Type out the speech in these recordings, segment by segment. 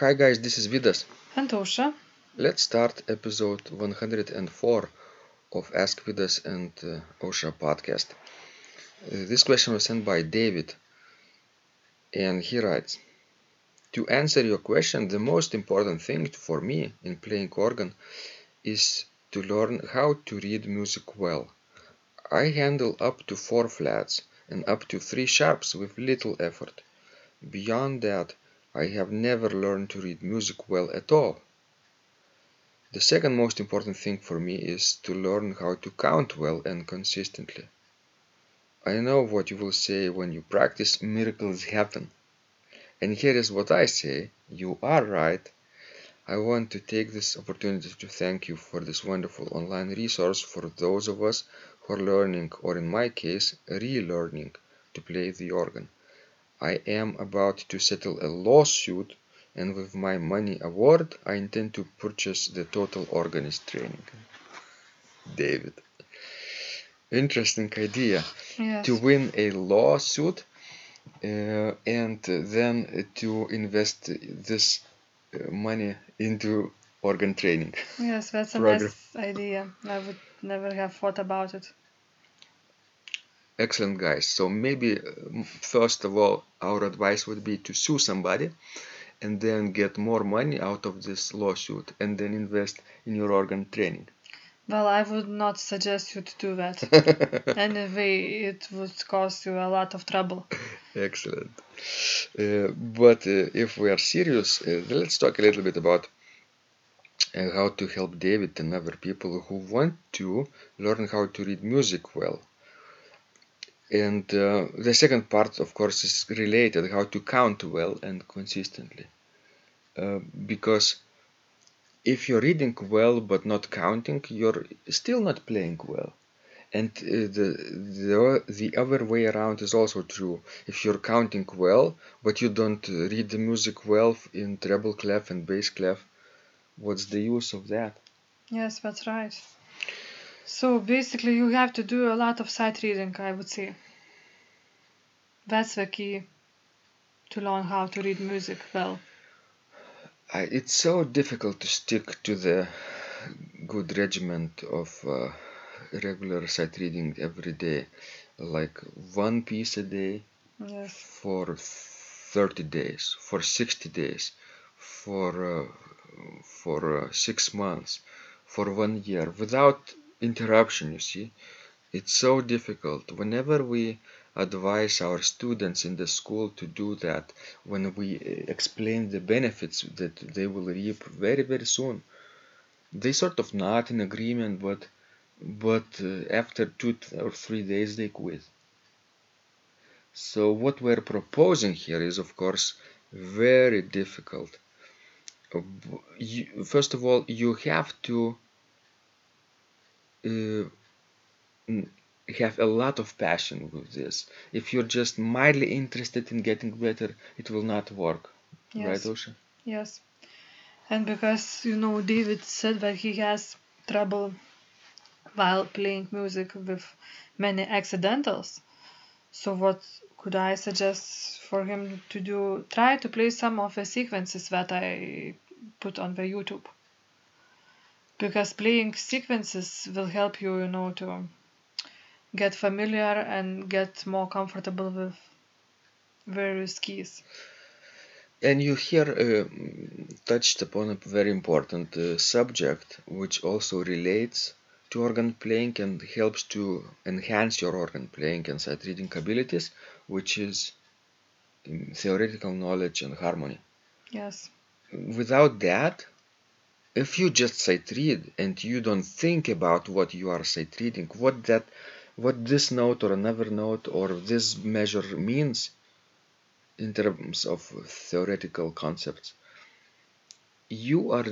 Hi guys, this is Vidas. And Ausra. Let's start episode 104 of Ask Vidas and uh, Ausra podcast. Uh, this question was sent by David, and he writes To answer your question, the most important thing for me in playing organ is to learn how to read music well. I handle up to four flats and up to three sharps with little effort. Beyond that, I have never learned to read music well at all. The second most important thing for me is to learn how to count well and consistently. I know what you will say when you practice, miracles happen. And here is what I say you are right. I want to take this opportunity to thank you for this wonderful online resource for those of us who are learning, or in my case, relearning to play the organ. I am about to settle a lawsuit and with my money award I intend to purchase the total organist training. David. Interesting idea. Yes. To win a lawsuit uh, and then to invest this uh, money into organ training. Yes, that's a nice idea. I would never have thought about it. Excellent, guys. So maybe uh, first of all, our advice would be to sue somebody and then get more money out of this lawsuit and then invest in your organ training. Well, I would not suggest you to do that. anyway, it would cause you a lot of trouble. Excellent. Uh, but uh, if we are serious, uh, let's talk a little bit about uh, how to help David and other people who want to learn how to read music well. And uh, the second part, of course, is related how to count well and consistently. Uh, because if you're reading well but not counting, you're still not playing well. And uh, the, the the other way around is also true. If you're counting well, but you don't read the music well in treble clef and bass clef, what's the use of that? Yes, that's right. So basically, you have to do a lot of sight reading, I would say. That's the key to learn how to read music well. I, it's so difficult to stick to the good regiment of uh, regular sight reading every day, like one piece a day Yes. for 30 days, for 60 days, for uh, for uh, six months, for one year, without interruption. You see, it's so difficult. Whenever we advise our students in the school to do that, when we uh, explain the benefits that they will reap very very soon, they sort of not in agreement, but but uh, after two or three days they quit. So what we're proposing here is, of course, very difficult. First of all, you have to Uh, mm, have a lot of passion with this. If you're just mildly interested in getting better, it will not work. Yes. Right, Ausra? Yes. And because, you know, David said that he has trouble while playing music with many accidentals. So, what could I suggest for him to do? Try to play some of the sequences that I put on the YouTube. Because playing sequences will help you, you know, to get familiar and get more comfortable with various keys. And you here uh, touched upon a very important uh, subject, which also relates to organ playing and helps to enhance your organ playing and sight reading abilities, which is um, theoretical knowledge and harmony. Yes. Without that, if you just sight read and you don't think about what you are sight reading, what that, what this note or another note or this measure means, in terms of theoretical concepts, you are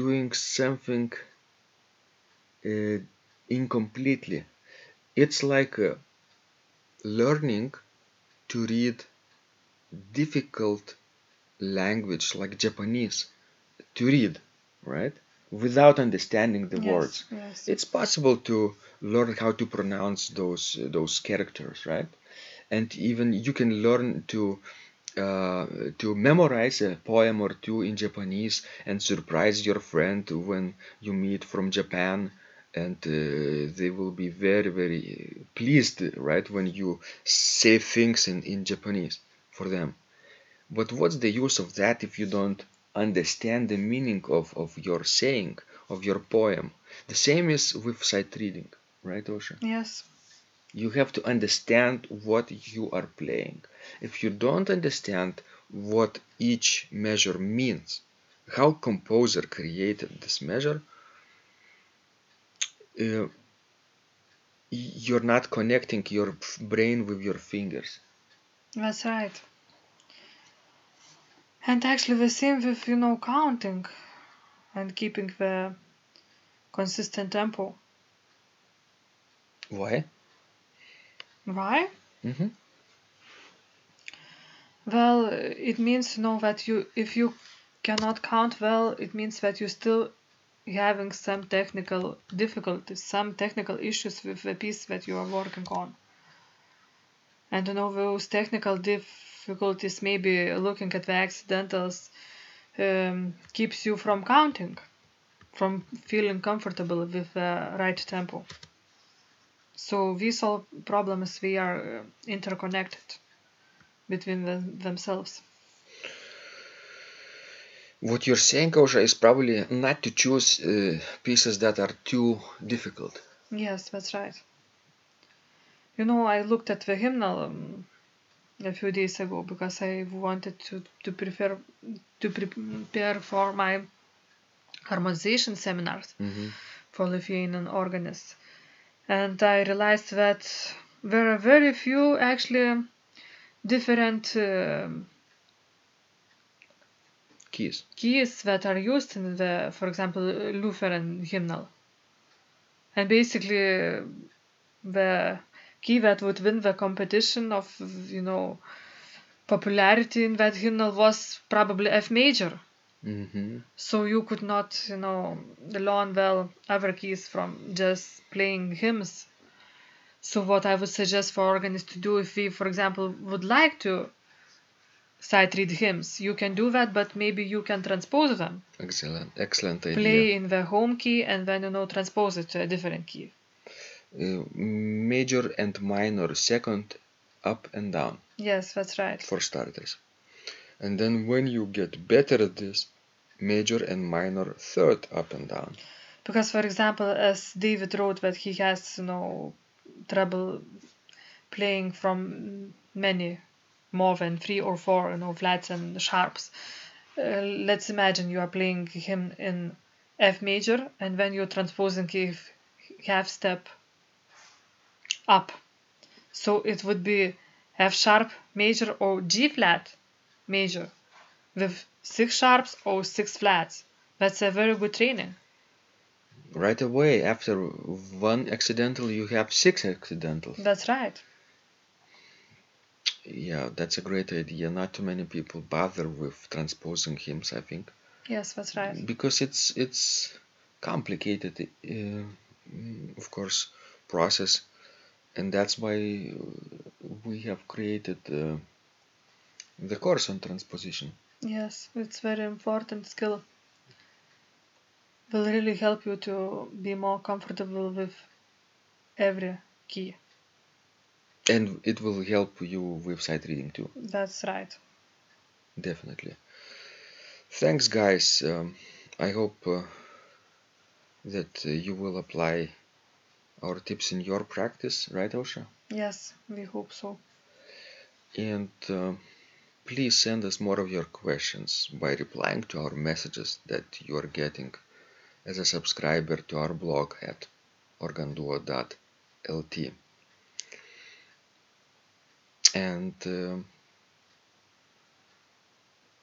doing something uh, incompletely. It's like uh, learning to read difficult language like Japanese to read, right? Without understanding the yes. words. Yes. It's possible to learn how to pronounce those those characters, right? And even you can learn to uh, to memorize a poem or two in Japanese and surprise your friend when you meet from Japan and uh, they will be very very pleased right when you say things in, in Japanese for them but what's the use of that if you don't understand the meaning of, of your saying of your poem the same is with sight reading right Ausra Yes. you have to understand what you are playing if you don't understand what each measure means how composer created this measure uh, you're not connecting your brain with your fingers That's right. And actually the same with, you know, counting and keeping the consistent tempo. why Why? mm-hmm. Well, it means, you know, that you, if you cannot count well, it means that you're still having some technical difficulties, some technical issues with the piece that you are working on. And you know, those technical difficulties, maybe looking at the accidentals, um, keeps you from counting, from feeling comfortable with the right tempo. So these all problems we are uh, interconnected between them, themselves. what you're saying Ausra, is probably not to choose uh, pieces that are too difficult Yes, that's right. You know, I looked at the hymnal um, a few days ago because I wanted to to prefer to prepare for my harmonization seminars mm-hmm. for Lithuanian organists, and I realized that there are very few actually different um keys keys that are used in the, for example, Lutheran hymnal. And basically, the key that would win the competition of, you know, popularity in that hymnal was probably F major. mm-hmm. So you could not, you know, learn well other keys from just playing hymns. So what I would suggest for organists to do if we, for example, would like to sight read hymns, you can do that, but maybe you can transpose them. excellent excellent idea Play in the home key and then, you know, transpose it to a different key. Uh, major and minor second up and down Yes, that's right. for starters and then when you get better at this major and minor third up and down Because, for example, as David wrote that he has, you know, trouble playing from many more than three or four, you know, flats and sharps. Uh, let's imagine you are playing hymn in F major and then you're transposing a half step up. So it would be F sharp major or G flat major with six sharps or six flats. That's a very good training. right away after one accidental you have six accidentals That's right. yeah that's a great idea not too many people bother with transposing hymns i think Yes, that's right. because it's it's complicated uh, of course process and that's why we have created uh, the course on transposition Yes, it's very important skill. Will really help you to be more comfortable with every key. and it will help you with sight reading too That's right. definitely thanks guys um, i hope uh, that uh, you will apply our tips in your practice right Ausra Yes, we hope so. and uh, please send us more of your questions by replying to our messages that you are getting as a subscriber to our blog at organduo.lt and uh,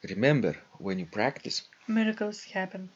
remember when you practice Miracles happen.